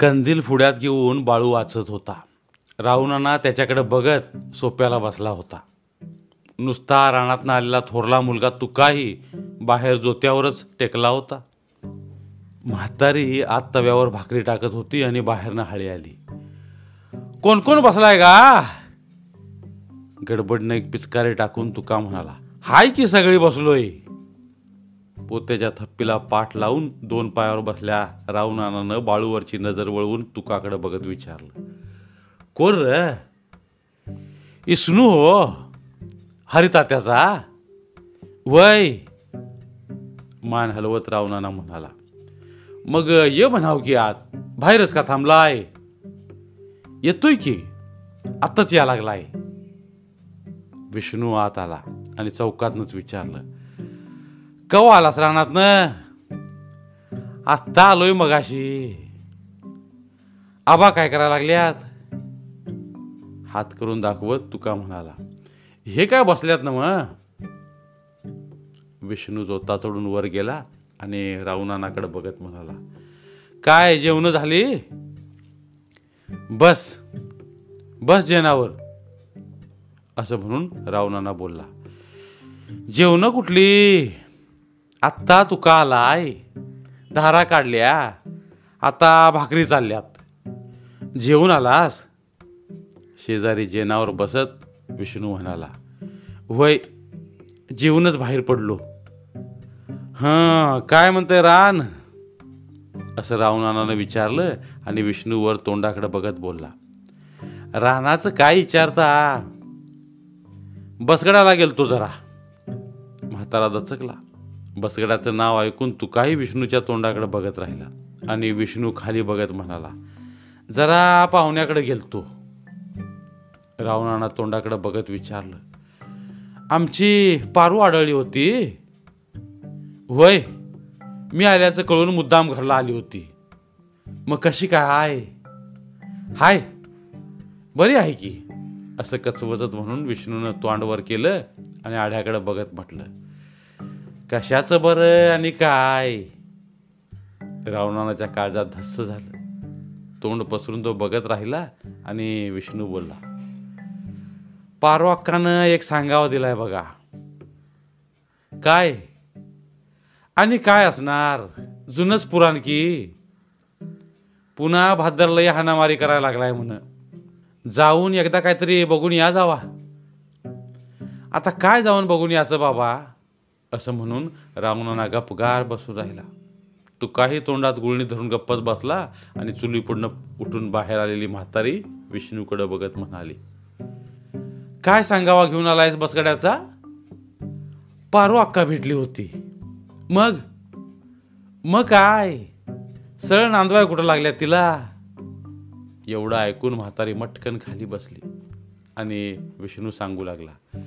कंदील फुड्यात घेऊन बाळू वाचत होता. रावणाना त्याच्याकडे बघत सोप्याला बसला होता. नुसता रानातनं आलेला थोरला मुलगा तुकाही बाहेर जोत्यावरच टेकला होता. म्हातारी आत तव्यावर भाकरी टाकत होती आणि बाहेरनं हळी आली. कोण कोण बसलाय का गडबडनं एक पिचकारी टाकून तुका म्हणाला. हाय की सगळी बसलोय. पोत्याच्या थप्पीला पाठ लावून दोन पायावर बसल्या रावणानं बाळूवरची नजर वळवून तुकाकडे बघत विचारलं कोण र? इस्नू हो? हरितात्याचा वय? मान हलवत रावणाना म्हणाला मग ये म्हणाव की आत बाहेरच का थांबलाय? येतोय की? आत्ताच या लागलाय. विष्णू आत आला आणि चौकातनच विचारलं कवा आलास रानातनं? आत्ता आलोय मगाशी. आबा काय करायला लागल्यात? हात करून दाखवत तुका म्हणाला. हे काय बसल्यात ना मग विष्णू जोता चढून वर गेला आणि रावणानाकडे बघत म्हणाला काय जेवण झाली? बस बस जेवणावर. असं म्हणून रावणाना बोलला जेवण कुठली? आत्ता तुका आलाय. धारा काढल्या. आता भाकरी चालल्यात. जेवून आलास? शेजारी जेनावर बसत विष्णू म्हणाला वय जेवूनच बाहेर पडलो. हां काय म्हणते रान? असं रावणानं विचारलं आणि विष्णूवर तोंडाकडे बघत बोलला रानाचं काय विचारता? बसगडाला गेलतो जरा. म्हातारा दचकला बसगडाचं नाव ऐकून तू काही विष्णूच्या तोंडाकडे बघत राहिला. आणि विष्णू खाली बघत म्हणाला जरा पाहुण्याकडे गेलतो रावणाना तोंडाकडे बघत विचारलं आमची पारू आढळली होती? होय मी आल्याचं कळून मुद्दाम घरला आली होती. मग कशी काय हाय हाय बरी आहे की. असं कचवजत म्हणून विष्णूनं तोंडवर केलं आणि आढ्याकडे बघत म्हटलं कशाचं बरं आणि काय? रावणाच्या काळजात धस्स झालं. तोंड पसरून तो बघत राहिला आणि विष्णू बोलला पारवाक्कानं एक सांगावा दिलाय बघा. काय? आणि काय असणार? जुनच पुराण की. पुन्हा भादरलय हाणामारी करायला लागलाय म्हण. जाऊन एकदा काहीतरी बघून या जावा. आता काय जाऊन बघून याचं बाबा? असं म्हणून रावणाना गपगार बसून राहिला. तो काही तोंडात गुळणी धरून गप्पच बसला आणि चुली पुढनं उठून बाहेर आलेली म्हातारी विष्णूकडे बघत म्हणाली काय सांगावा घेऊन आलायस बसगड्याचा? पारू अक्का भेटली होती. मग? मग काय? सरळ नांदवाय कुठं लागल्या तिला? एवढं ऐकून म्हातारी मटकन खाली बसली आणि विष्णू सांगू लागला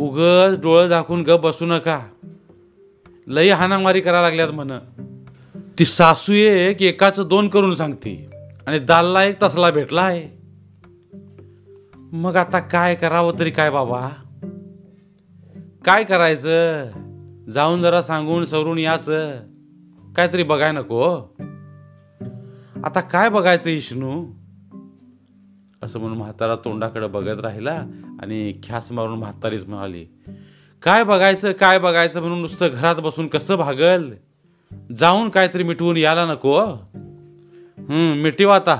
उगच डोळं झाकून ग बसू नका. लई हाणामारी करा लागल्यात म्हण. ती सासू एक एकाचं दोन करून सांगते. आणि दालला एक तसला भेटला आहे मग आता काय करावं तरी काय बाबा? काय करायचं? जाऊन जरा सांगून सवरून याच. काहीतरी बघाय नको. आता काय बघायचं इष्णू? असं म्हणून म्हातारा तोंडाकडे बघत राहिला आणि ख्यास मारून म्हातारीच म्हणाली काय बघायचं काय बघायचं म्हणून नुसतं घरात बसून कसं भागल? जाऊन काहीतरी मिटवून यायला नको हम्म मिटव आता.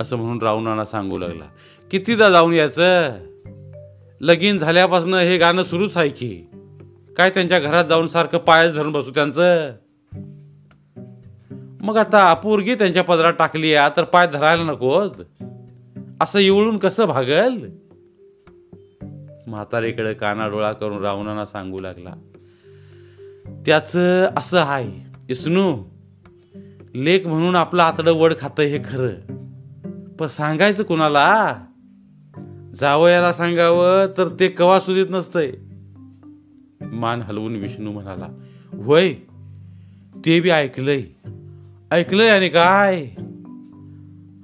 असं म्हणून रावणाना सांगू लागला कितीदा जाऊन यायचं? लगीन झाल्यापासून हे गाणं सुरूच आहे की. काय त्यांच्या घरात जाऊन सारखं पायच धरून बसू त्यांचं? मग आता अपूर्गी त्यांच्या पदरात टाकली आहे तर पाय धरायला नकोत असं इवळून कसं भागल? म्हातारीकडे कानाडोळा करून रावणांना सांगू लागला त्याचं असं हाय इसनू लेख म्हणून आपलं आतडं वड खातं हे खरं. पण सांगायचं कुणाला? जावयाला सांगावं तर ते कवा सुधीत नसतंय. मान हलवून विष्णू म्हणाला होय ते बी ऐकलंय. ऐकलंय आणि काय?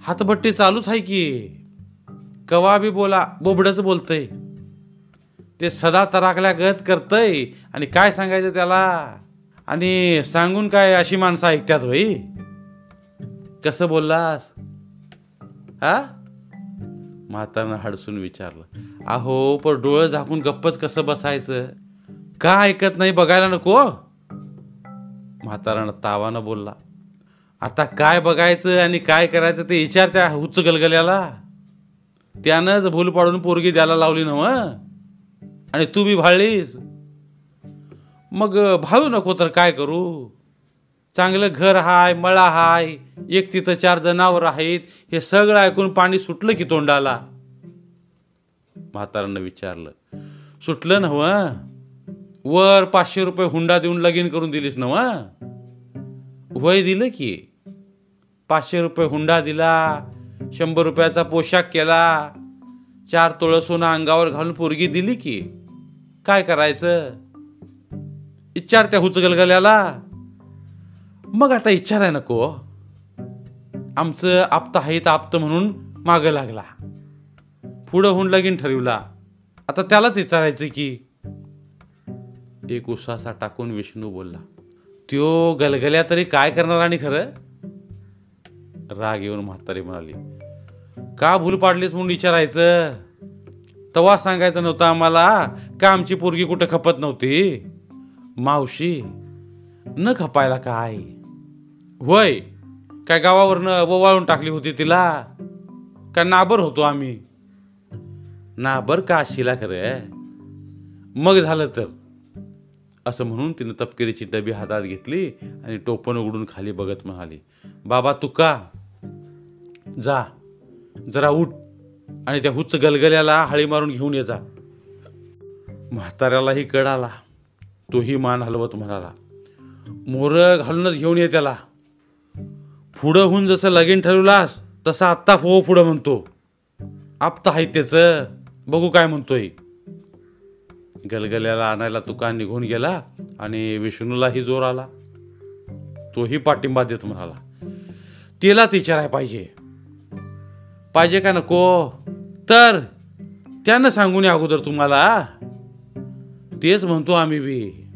हातभट्टी चालूच आहे की? कवा बी बोला बोबडच बोलतय. ते सदा तराकल्या गत करतय. आणि काय सांगायचं त्याला? आणि सांगून काय अशी माणसं ऐकत्यात भाई कसं बोललास? हा? म्हातारनं हडसून विचारलं. अहो पण डोळं झाकून गप्पच कसं बसायचं? का ऐकत नाही बघायला नको? म्हातारानं तावानं बोलला. आता काय बघायचं आणि काय करायचं ते विचार त्या उच्च गलगल्याला. त्यानंच भूल पाडून पोरगी द्यायला लावली ना आणि तू बी भाळलीस मग भाळू नको तर काय करू? चांगलं घर हाय मळा हाय एक तिथं चार जनावर आहेत हे सगळं ऐकून पाणी सुटलं की तोंडाला? म्हातारानं विचारलं सुटलं नव वर पाचशे रुपये हुंडा देऊन लगीन करून दिलीस नव वय दिलं की पाचशे रुपये हुंडा दिला शंभर रुपयाचा पोशाख केला. चार तोळं सोनं अंगावर घालून पोरगी दिली की? काय करायचं? इच्छार त्या हुचगलगल्याला. मग आता इच्छाराय नको. आमचं आप्त हाईत आप्त म्हणून मागं लागला. पुढं होऊन लगीन ठरवला. आता त्यालाच विचारायचं की? एक उसासा टाकून विष्णू बोलला त्यो गलगल्या तरी काय करणार आणि खरं? राग येऊन म्हातारी म्हणाली का भूल पाडलीस म्हणून विचारायचं? तवा सांगायचं नव्हतं आम्हाला. का आमची पोरगी कुठं खपत नव्हती? मावशी न खपायला काय? होय काय गावावरनं ववाळून टाकली होती तिला? का नाबर होतो आम्ही? नाबर का अशीला खरं? मग झालं तर. असं म्हणून तिनं तपकिरीची डबी हातात घेतली आणि टोपण उघडून खाली बघत म्हणाली बाबा तू का जा. जरा उठ आणि त्या हुच्च गलगल्याला हळी मारून घेऊन ये जा. म्हाताऱ्यालाही कड आला. तोही मान हलवत म्हणाला मोर घालूनच घेऊन ये त्याला. पुढं होऊन जसं लगीन ठरवलास तसं आत्ता हो पुढं म्हणतो. आपता आहे त्याचं. बघू काय म्हणतोय. गलगल्याला आणायला तुकान निघून गेला आणि विष्णूलाही जोर आला. तोही पाठिंबा देत म्हणाला तिलाच विचाराय पाहिजे. पाहिजे का नको? तर त्यानं सांगून या अगोदर तुम्हाला. तेच म्हणतो आम्ही बी.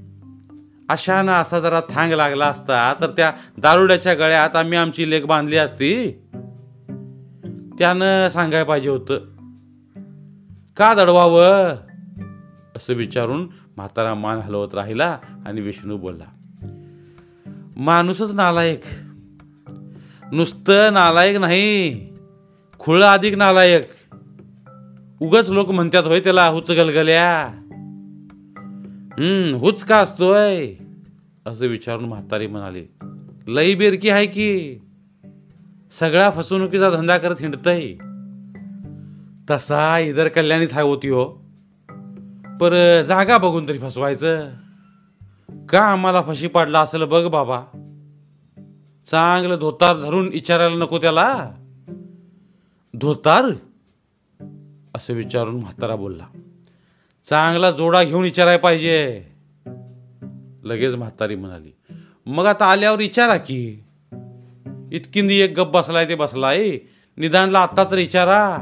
अशानं असा जरा थांग लागला असता तर त्या दारुड्याच्या गळ्यात आम्ही आमची लेख बांधली असती. त्यानं सांगाय पाहिजे होतं. का दडवावं? असं विचारून म्हातारा मान हलवत राहिला आणि विष्णू बोलला माणूसच नालायक. नुसतं नालायक नाही. खुळ अधिक नालायक. उगच लोक म्हणतात होय त्याला हुच गलगल्या. हम्म हुच का असतोय? असं विचारून म्हातारी म्हणाली लई बेरकी आहे की. सगळा फसवणुकीचा धंदा करत हिंडतय. तसा इधर कल्याणीच हाय होती हो. पर जागा बघून तरी फसवायचं. का आम्हाला फशी पाडला असेल बघ बाबा. चांगलं धोतार धरून विचारायला नको त्याला. धोतार? असं विचारून म्हातारा बोलला चांगला जोडा घेऊन विचारायला पाहिजे. लगेच म्हातारी म्हणाली मग आता आल्यावर विचारा की. इतकी एक गप बसलाय ते बसलाय. निदानला आत्ता तर विचारा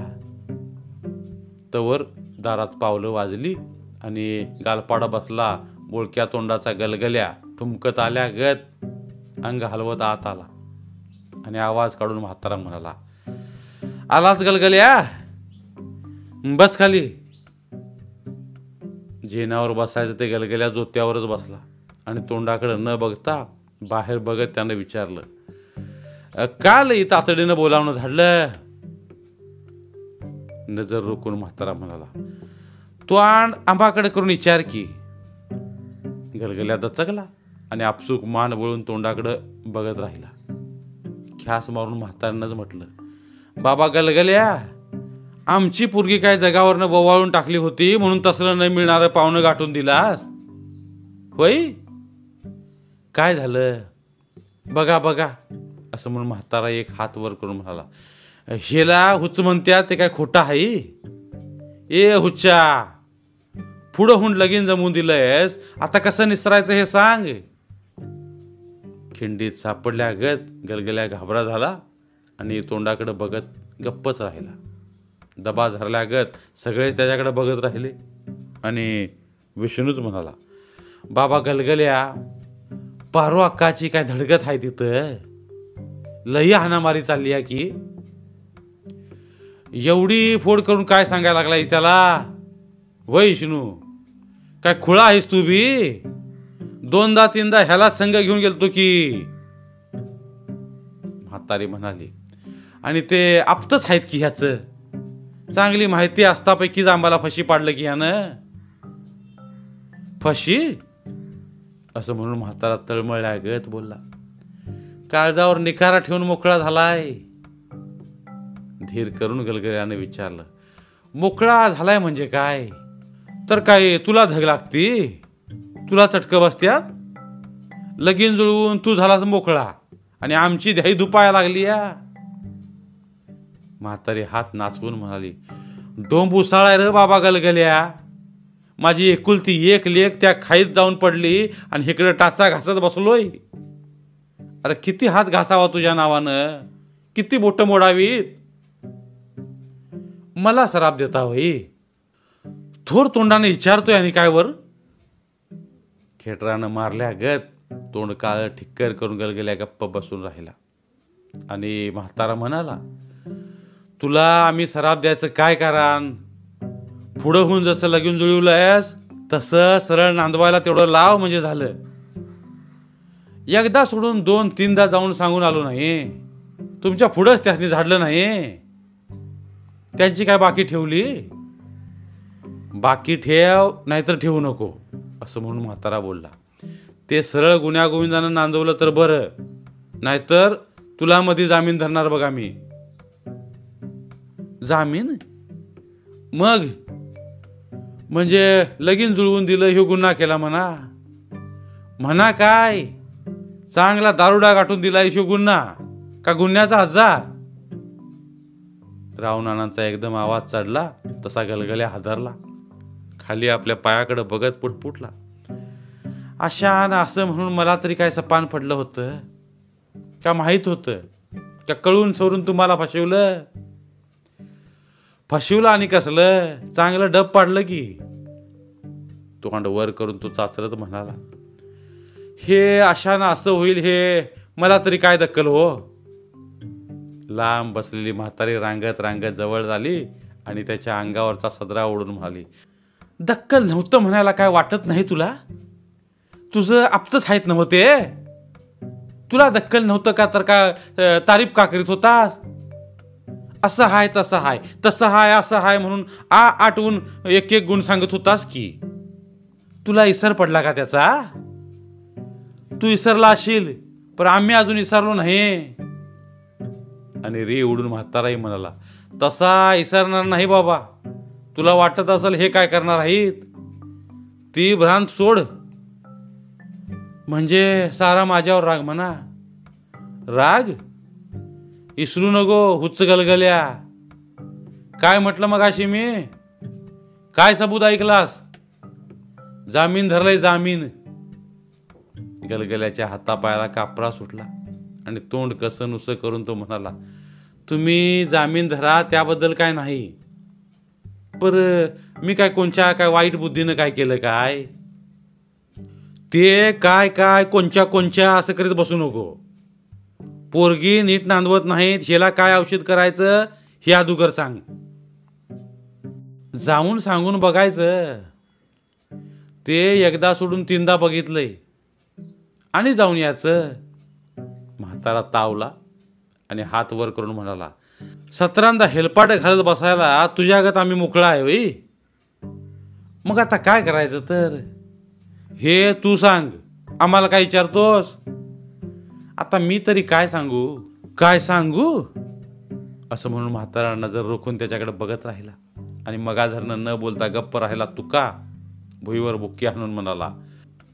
तवर दारात पावलं वाजली आणि गालपाडा बसला बोळक्या तोंडाचा गलगल्या ठुमकत आल्या गत अंग हलवत आत आला आणि आवाज काढून म्हातारा म्हणाला आलास गलगल्या? बस खाली. जेनावर बसायचं ते गलगल्या जोत्यावरच बसला. आणि तोंडाकडं न बघता बाहेर बघत त्यानं विचारलं का लई तातडीनं बोलावणं धाडलं नजर रोखून म्हातारा म्हणाला तो आण आंबाकडे करून विचार की. गलगल्या दचकला आणि आपसूक मान वळून तोंडाकडं बघत राहिला. ख्यास मारून म्हाताऱ्यानंच म्हटलं बाबा गलगल्या आमची पोरगी काय जगावरनं ववाळून टाकली होती म्हणून तसलं न मिळणारं पाहुणं गाठून दिलास? होय काय झालं? बघा बघा. असं म्हणून म्हातारा एक हात वर करून म्हणाला हेला हुच म्हणत्या ते काय खोटं आहे? ए हुच्चा पुढं हुंड लगीन जमवून दिलंयस. आता कसं निसरायचं हे सांग. खिंडीत सापडल्या गत गलगल्या घाबरा झाला. आणि तोंडाकडं बघत गप्पच राहिला. दबा धरल्यागत सगळे त्याच्याकडे बघत राहिले. आणि विष्णूच म्हणाला बाबा गलगल्या पारू अक्काची काय धडगत आहे तिथं? लई हाणामारी चालली आहे की? एवढी फोड करून काय सांगायला लागला त्याला? वैष्णू विष्णू काय खुळा आहेस तू बी? दोनदा तीनदा ह्याला संघ घेऊन गेलतो की. म्हातारी म्हणाली आणि ते आपतच आहेत की ह्याचं. चांगली माहिती असतापैकीच आम्हाला फशी पाडलं की ह्यानं फशी? असं म्हणून म्हातारा तळमळल्या गत बोलला. काळजावर निखारा ठेवून मोकळा झालाय. धीर करून गलगऱ्याने विचारलं मोकळा झालाय म्हणजे काय? तर काय तुला धग लागती? तुला चटकं बसत्यात? लगीन जुळवून तू झालास मोकळा आणि आमची ध्याई दुपाया लागली या. म्हातारी हात नाचवून म्हणाली डोंबुसाळा र बाबा गलगल्या. माझी एकुलती एक लेख त्या खाईत जाऊन पडली आणि इकडे टाचा घासत बसलोय. अरे किती हात घासावा तुझ्या नावानं? किती बोट मोडावीत? मला सराप देता होई. थोर तोंडाने विचारतोय आणि काय वर? खेटरानं मारल्या गत. तोंड काळ ठिक्कर करून गलगल्या गप्प बसून राहिला. आणि म्हातारा म्हणाला तुला आम्ही सराप द्यायचं काय कारण? पुढं होऊन जसं लगीन जुळवलंयस तसं सरळ नांदवायला तेवढं लाव म्हणजे झालं. एकदा सोडून दोन तीनदा जाऊन सांगून आलो नाही. तुमच्या पुढंच त्यासनी झाडलं नाही. त्यांची काय बाकी ठेवली? बाकी ठेव नाहीतर ठेवू नको असं म्हणून म्हातारा बोलला. ते सरळ गुन्ह्यागोविंदानं नांदवलं तर बरं नाहीतर तुला मध्ये जामीन धरणार बघा मी जामीन? मग? म्हणजे लगीन जुळवून दिलं हे गुन्हा केला म्हणा. म्हणा काय? चांगला दारुडा गाठून दिला ह्यो गुन्हा. का गुन्ह्याचा हजार? रावणानांचा एकदम आवाज चढला तसा गलगल्या हादरला. खाली आपल्या पायाकडे बघत पुटपुटला अशा ना असं म्हणून मला तरी काय सपान पडलं होतं? का माहीत होतं? का कळून सोडून तुम्हाला फसवलं? फशिवलं आणि कसलं? चांगलं डब पाडलं की. तोंड वर करून तो चाचरत म्हणाला हे अशानं असं होईल हे मला तरी काय दक्कल हो? लांब बसलेली म्हातारी रांगत रांगत जवळ झाली आणि त्याच्या अंगावरचा सदरा ओढून म्हणाली दक्कल नव्हतं म्हणायला काय वाटत नाही तुला? तुझं आपतच आहेत नव्हते तुला दक्कल नव्हतं का तर का तारीफ का करीत होतास? असं हाय तसं हाय. तसं हाय असं हाय म्हणून आ आठवून एक एक गुण सांगत होतास की. तुला इसर पडला का त्याचा? तू इसरला असशील पण आम्ही अजून इसरलो नाही. आणि रे उडून म्हाताराही म्हणाला तसा इसरणार नाही बाबा. तुला वाटत असेल हे काय करणार आहेत? ती भ्रांत सोड. म्हणजे सारा माझ्यावर राग म्हणा. राग? इसरू नको हुच्च गलगल्या. काय म्हटलं मग अशी मी? काय सबूत ऐकलास? जामीन धरलंय जामीन. गलगल्याच्या हातापायाला कापरा सुटला आणि तोंड कसं नुसं करून तो म्हणाला तुम्ही जामीन धरा त्याबद्दल काय नाही. पर मी काय कोणच्या काय वाईट बुद्धीनं काय केलं काय? ते काय काय कोणच्या कोणच्या असं करीत बसू नको. पोरगी नीट नांदवत नाहीत हिला काय औषध करायचं हे अदुगर सांग. जाऊन सांगून बघायचं. ते एकदा सोडून तीनदा बघितलंय. आणि जाऊन याचं म्हातारा तावला आणि हात वर करून म्हणाला सतरांदा हेलपाट घालत बसायला तुझ्यागत आम्ही मोकळा आहे होई. मग आता काय करायचं तर? हे तू सांग आम्हाला काय विचारतोस? आता मी तरी काय सांगू? काय सांगू? असं म्हणून म्हातारा नजर रोखून त्याच्याकडे बघत राहिला आणि मगाधरनं न बोलता गप्प राहिला तुका भुईवर बुक्की आणून म्हणाला?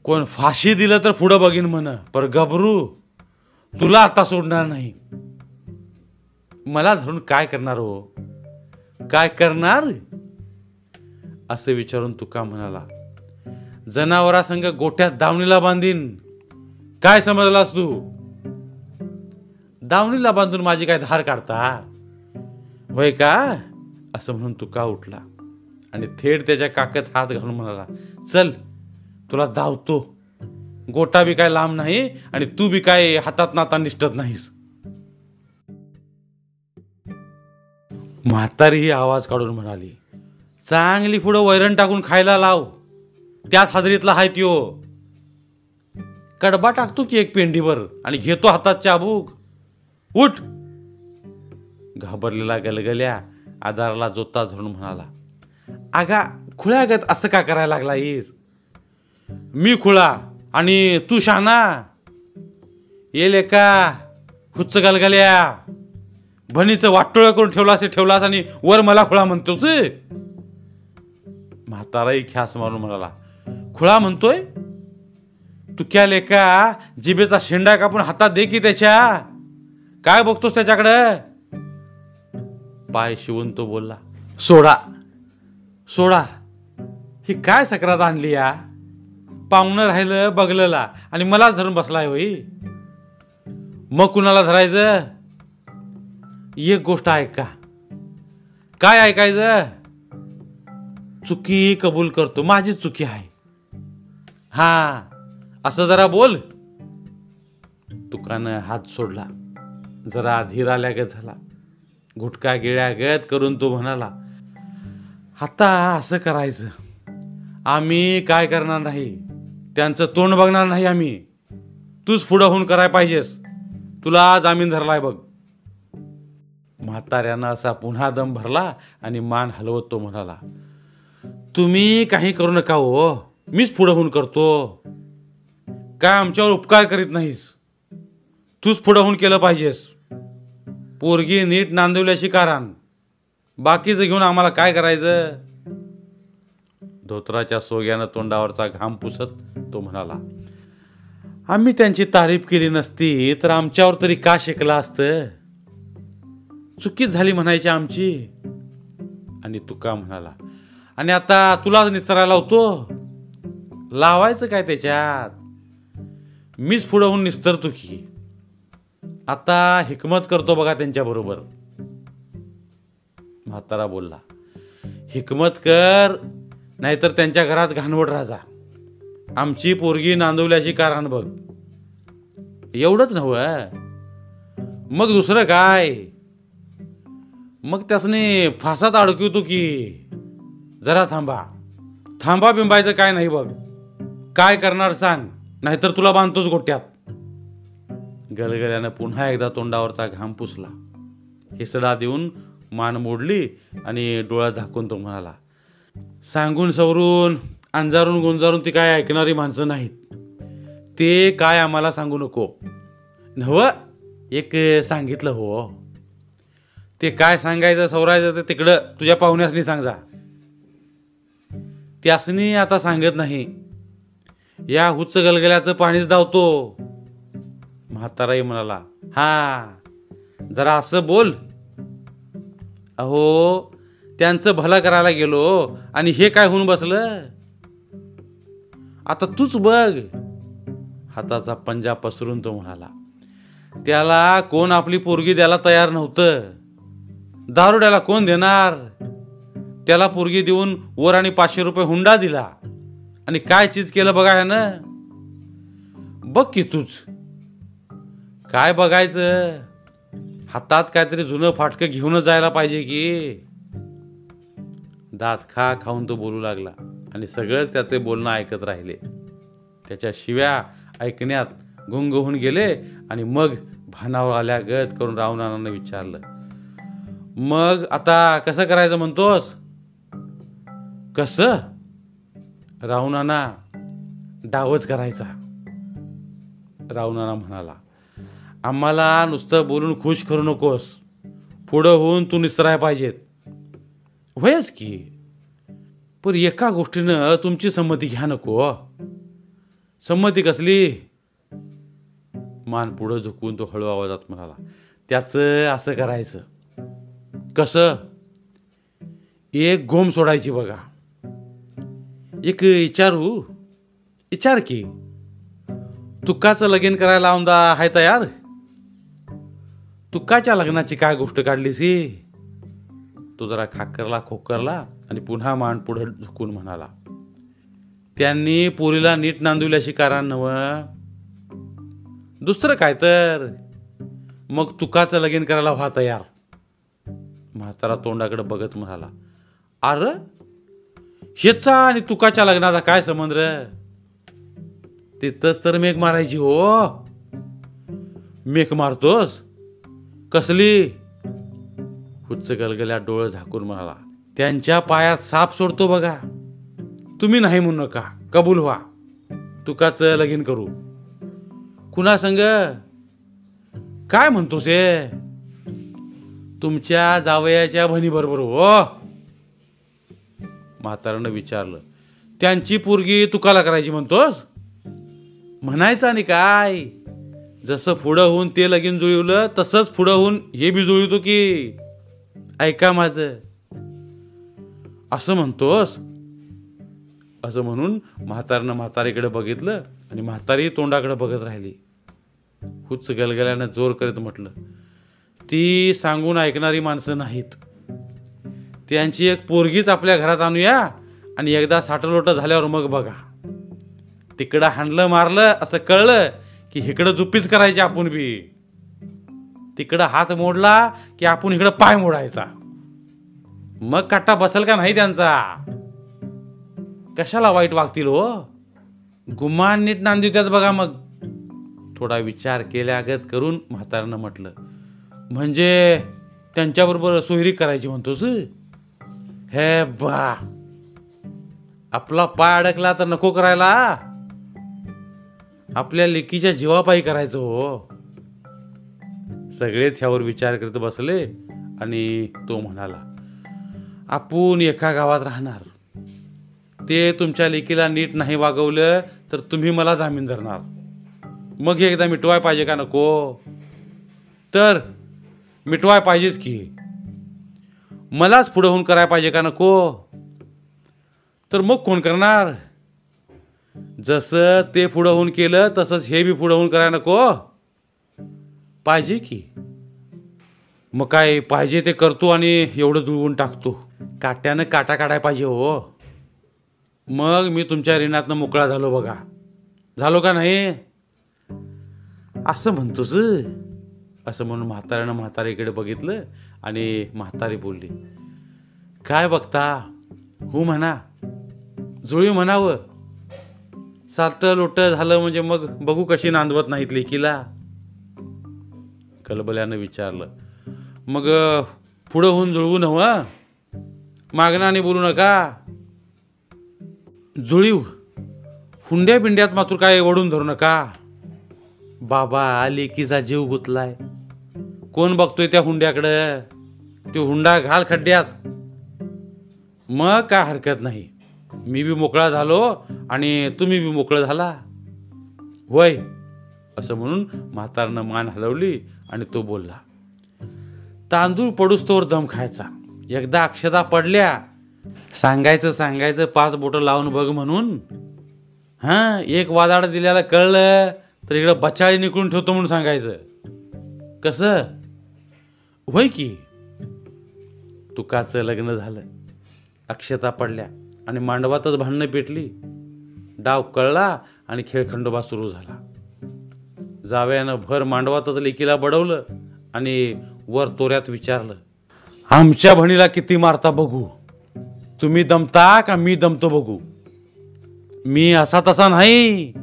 कोण फाशी दिलं तर पुढं बघीन म्हण पर गबरू तुला आता सोडणार नाही. मला धरून काय करणार हो? काय करणार? असं विचारून तुका म्हणाला जनावरासंग गोठ्यात दावणीला बांधीन. काय समजलास तू? दावणीला बांधून माझी काय धार काढता? होय का? असं म्हणून तुका उठला? आणि थेट त्याच्या काकत हात घालून म्हणाला चल तुला धावतो. गोटा बी काय लांब नाही आणि तू बी काय हातात नाता निष्ठत नाहीस. म्हातारी ही आवाज काढून म्हणाली चांगली पुढं वैरण टाकून खायला लाव. त्याच हाजरीतला हाय त्यो कडबा टाकतो की एक पेंडीवर आणि घेतो हातात चाबूक. उठ. घाबरलेला गलगल्या आधाराला जोता धरून म्हणाला आगा खुळ्यागत असं का करायला लागला येस मी खुळा आणि तू शाना. येले का? हुच्च गलगल्या. भणीचं वाटोळं करून ठेवलास असे ठेवलास आणि वर मला खुळा म्हणतोस म्हाताराही ख्यास मारून म्हणाला खुळा म्हणतोय? तू क्या लेका जिबेचा शेंडा कापून हातात दे की त्याच्या? काय बघतोस त्याच्याकडं? पाय शिवून तो बोलला सोडा सोडा. ही काय सक्रात आणली या? पाहुणं राहिलं बघलला आणि मलाच धरून बसलाय होई. मग कुणाला धरायचं? एक गोष्ट ऐका काय ऐकायचं? चुकी कबूल करतो माझीच चुकी आहे. हा असं जरा बोल. तुकानं हात सोडला. जरा धीर आल्यागत झाला. गुटका गिळ्यागत करून तो म्हणाला आता असं करायचं. आम्ही काय करणार नाही? त्यांचं तोंड बघणार नाही आम्ही. तूच पुढं होऊन कराय पाहिजेस. तुला जामीन धरलाय बघ. म्हाताऱ्यानं असा पुन्हा दम भरला आणि मान हलवत तो म्हणाला तुम्ही काही करू नका हो. मीच पुढं होऊन करतो. काय आमच्यावर उपकार करीत नाहीस. तूच पुढं होऊन केलं पाहिजेस. पोरगी नीट नांदवल्याशी कारण बाकीचं घेऊन आम्हाला काय करायचं? धोत्राच्या सोग्यानं तोंडावरचा घाम पुसत तो म्हणाला आम्ही त्यांची तारीफ केली नसती तर आमच्यावर तरी का शिकला असतं? चुकीच झाली म्हणायची आमची. आणि तुका म्हणाला आणि आता तुलाच निस्तरायला होतो लावायचं काय त्याच्यात? मीच पुढं होऊन निस्तरतो की. आता हिकमत करतो बघा त्यांच्याबरोबर म्हातारा बोलला हिकमत कर नाहीतर त्यांच्या घरात घाणवट राजा. आमची पोरगी नांदवल्याची कारण बघ. एवढंच नव मग दुसरं काय? मग त्यासने फासात अडकवतो की? जरा थांबा. थांबा बिंबायचं काय नाही बघ. काय करणार सांग नाहीतर तुला बांधतोच गोट्यात. गलगल्यानं पुन्हा एकदा तोंडावरचा घाम पुसला. हिसडा देऊन मान मोडली आणि डोळा झाकून तो म्हणाला सांगून सवरून अंजारून गुंजारून ती काय ऐकणारी माणसं नाहीत. ते काय आम्हाला सांगू नको. नव एक सांगितलं हो. ते काय सांगायचं सवरायचं ते तिकडं तुझ्या पाहुण्यासनी सांगा त्यासनी आता सांगत नाही. या हुच्च गलगल्याचं पाणीच धावतो म्हाताराही म्हणाला हा जरा असं बोल. अहो त्यांचं भलं करायला गेलो आणि हे काय होऊन बसलं? आता तूच बघ. हाताचा पंजा पसरून तो म्हणाला त्याला कोण आपली पोरगी द्यायला तयार नव्हतं. दारुड्याला कोण देणार? त्याला पोरगी देऊन वर आणि पाचशे रुपये हुंडा दिला. आणि काय चीज केलं बघा ह्यानं? बघ की तूच. काय बघायचं? हातात काहीतरी जुनं फाटकं घेऊनच जायला पाहिजे की? दात खा खाऊन तो बोलू लागला आणि सगळंच त्याचे बोलणं ऐकत राहिले. त्याच्या शिव्या ऐकण्यात गुंग होऊन गेले आणि मग भानावर आल्या गत करून रावणानं विचारलं. मग आता कसं करायचं म्हणतोस? कसं? रावणाना डावच करायचा. रावणाना म्हणाला आम्हाला नुसतं बोलून खुश करू नकोस. पुढं होऊन तू निसराय पाहिजेत. होयच की. पण एका गोष्टीनं तुमची संमती घ्या नको संमती कसली? मान पुढं झुकून तो हळू आवाजात म्हणाला त्याचं असं करायचं. कसं? एक गोम सोडायची बघा. एक विचारू? विचार की. तुकाचं लगीन करायला आमदा हाय तयार? तुकाच्या लग्नाची काय गोष्ट काढलीस ही? तो जरा खाकरला खोकरला आणि पुन्हा मान पुढं झुकून म्हणाला त्यांनी पोरीला नीट नांदवल्याशी कारण नव दुसरं काय तर? मग तुकाचं लगीन करायला व्हा तयार. म्हातारा तोंडाकडे बघत म्हणाला अर ह्याचा आणि तुकाच्या लग्नाचा काय संबंध तिथंच तर मेघ मारायची हो. मेघ मारतोस? कसली? हुच्च गलगल्या डोळं झाकून म्हणाला. त्यांच्या पायात साप सोडतो बघा. तुम्ही नाही म्हणू नका. कबूल व्हा. तुकाच लगीन करू. कुणा संग काय म्हणतोस हे? तुमच्या जावयाच्या भणीबरोबर हो. म्हातारानं विचारलं. त्यांची पोरगी तुकाला करायची म्हणतोस? म्हणायचं आणि काय? जसं पुढं होऊन ते लगीन जुळवलं तसंच पुढं होऊन हे बी जुळवतो की ऐका माझं. असं म्हणतोस? असं म्हणून म्हातारनं म्हातारीकडे बघितलं आणि म्हातारी तोंडाकडे बघत राहिली. हुच्च गलगल्यानं जोर करीत म्हटलं ती सांगून ऐकणारी माणसं नाहीत. त्यांची एक पोरगीच आपल्या घरात आणूया आणि एकदा साठलोट झाल्यावर मग बघा. तिकडं हाणलं मारलं असं कळलं की इकडं जुपीच करायची आपण बी. तिकडं हात मोडला की आपण इकडं पाय मोडायचा. मग कट्टा बसल का नाही त्यांचा? कशाला वाईट वागतील हो? गुमान नीट नांदी त्यात बघा मग. थोडा विचार केल्यागत करून म्हातारानं म्हटलं म्हणजे त्यांच्याबरोबर सोयरी करायची म्हणतोस हे बा आपला पाय अडकला तर नको करायला आपल्या लेकीच्या जीवापायी करायचं हो. सगळेच ह्यावर विचार करत बसले आणि तो म्हणाला आपण एका गावात राहणार. ते तुमच्या लेकीला नीट नाही वागवलं तर तुम्ही मला जामीन धरणार. मग एकदा मिटवाय पाहिजे का नको? तर मिटवाय पाहिजेच की. मलाच पुढं होऊन करायला पाहिजे का नको? तर मग कोण करणार? जसं ते पुढं होऊन केलं तसंच हे बी पुढं होऊन करायला नको. पाहिजे की? मग काय पाहिजे ते करतो आणि एवढं जुळवून टाकतो. काट्यानं काटा काढाय पाहिजे हो. मग मी तुमच्या ऋणातनं मोकळा झालो बघा. झालो का नाही? असं म्हणतोस? असं म्हणून म्हाताऱ्यानं म्हातारीकडे बघितलं आणि म्हातारी बोलली काय बघता? हो म्हणा. जुळी म्हणावं. साठ लोट झालं म्हणजे मग बघू कशी नांदवत नाहीत लेकीला कलबल्यानं विचारलं. मग पुढं होऊन जुळवू नवं मागणाने बोलू नका. जुळीव. हुंड्या बिंड्यात मात्र काय ओढून धरू नका. बाबा लेकीचा जीव गुतलाय. कोण बघतोय त्या हुंड्याकडं? ते हुंडा घाल खड्ड्यात. मग काय हरकत नाही. मी बी मोकळा झालो आणि तुम्ही बी मोकळं झाला. वय असं म्हणून म्हातारनं मान हलवली आणि तो बोलला तांदूळ पडूस तोवर दम खायचा. एकदा अक्षता पडल्या सांगायचं सांगायचं पाच बोटं लावून बघ म्हणून. हां एक वादाड दिल्याला कळलं तर इकडं बचाळी निकळून ठेवतो म्हणून सांगायचं. कसं? होय की. तुकाचं लग्न झालं. अक्षता पडल्या. आणि मांडवातच भांडणं पेटली. डाव कळला आणि खेळखंडोबा सुरू झाला. जावयानं भर मांडवातच लेकीला बडवलं आणि वर तोऱ्यात विचारलं आमच्या बहिणीला किती मारता बघू? तुम्ही दमता का मी दमतो बघू? मी असा तसा नाही.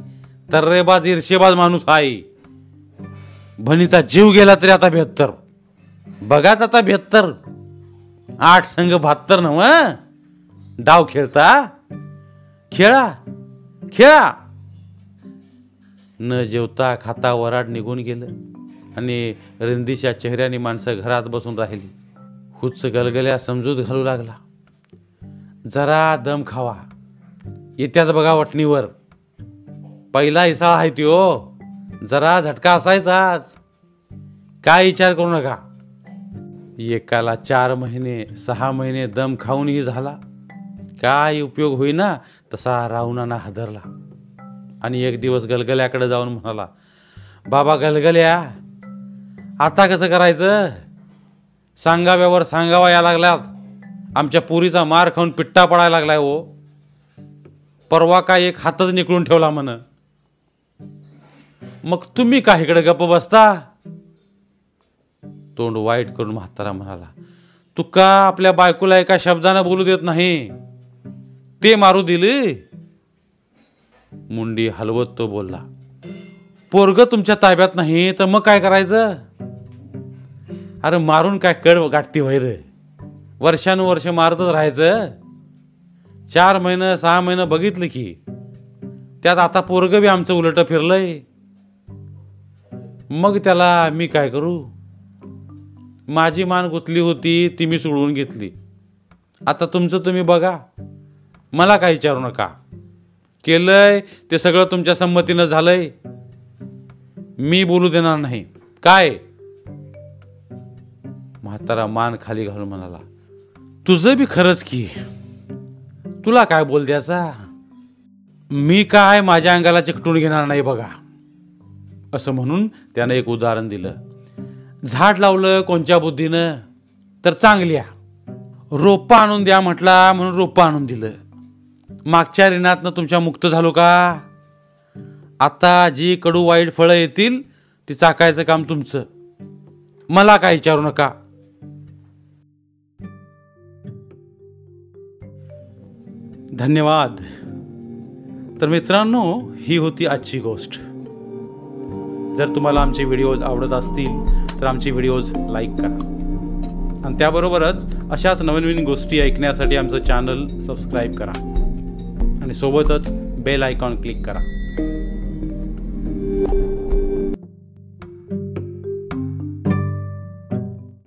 तर्रेबाज ईर्षेबाज माणूस आहे बहिणीचा जीव गेला तरी आता बेहत्तर. बघाच आता बेहत्तर. आठ संघ बहात्तर नव डाव खेळता? खेळा. खेळा. न जेवता खाता वराड निघून गेलं आणि रिंदीच्या चेहऱ्याने माणसं घरात बसून राहिली. हुच्च गलगल्या समजूत घालू लागला. जरा दम खावा. येत्यात बघा वटणीवर. पहिला हिसाळा आहे त्यो. जरा झटका असायचाच काय विचार करू नका. एकाला चार महिने सहा महिने दम खाऊनही झाला. काय उपयोग होईना तसा रावणाना हादरला. आणि एक दिवस गलगल्याकडे जाऊन म्हणाला बाबा गलगल्या आता कसं करायचं? सांगाव्यावर सांगावा या लागल्यात. आमच्या पुरीचा मार खाऊन पिट्टा पडायला लागलाय हो. परवा काय एक हातच निकळून ठेवला म्हण. मग तुम्ही का इकडे गप्प बसता? तोंड वाईट करून म्हातारा म्हणाला तुका आपल्या बायकोला एका शब्दानं बोलू देत नाही. ते मारू दिले. मुंडी हलवत तो बोलला. पोरग तुमच्या ताब्यात नाही तर मग काय करायचं? अरे मारून काय कड गाठती वैर वर्षानुवर्ष मारतच राहायचं. चार महिनं सहा महिनं बघितलं की त्यात आता पोरग बी आमचं उलट फिरलंय. मग त्याला मी काय करू? माझी मान गुतली होती ती मी सोडवून घेतली. आता तुमचं तुम्ही बघा. मला काय विचारू नका. केलंय ते सगळं तुमच्या संमतीनं झालंय. मी बोलू देणार नाही. काय? म्हातारा मान खाली घालून म्हणाला तुझं बी खरंच की. तुला काय बोल द्याचा मी काय माझ्या अंगाला चिकटून घेणार नाही बघा. असं म्हणून त्यानं एक उदाहरण दिलं. झाड लावलं कोणच्या बुद्धीनं? तर चांगल्या. रोपं आणून द्या म्हटला म्हणून रोपं आणून दिलं. मागच्या रिणातनं तुमच्या मुक्त झालो का? आता जी कडू वाईट फळं येतील ती चाकायचं काम तुमचं. मला काय विचारू नका. धन्यवाद. तर मित्रांनो ही होती आजची गोष्ट. जर तुम्हाला आमचे व्हिडिओज आवडत असतील तर आमचे व्हिडिओज लाईक करा. आणि त्याबरोबरच अशाच नवीन नवीन गोष्टी ऐकण्यासाठी आमचं चॅनल सबस्क्राईब करा. आणि सोबतच बेल आयकॉन क्लिक करा.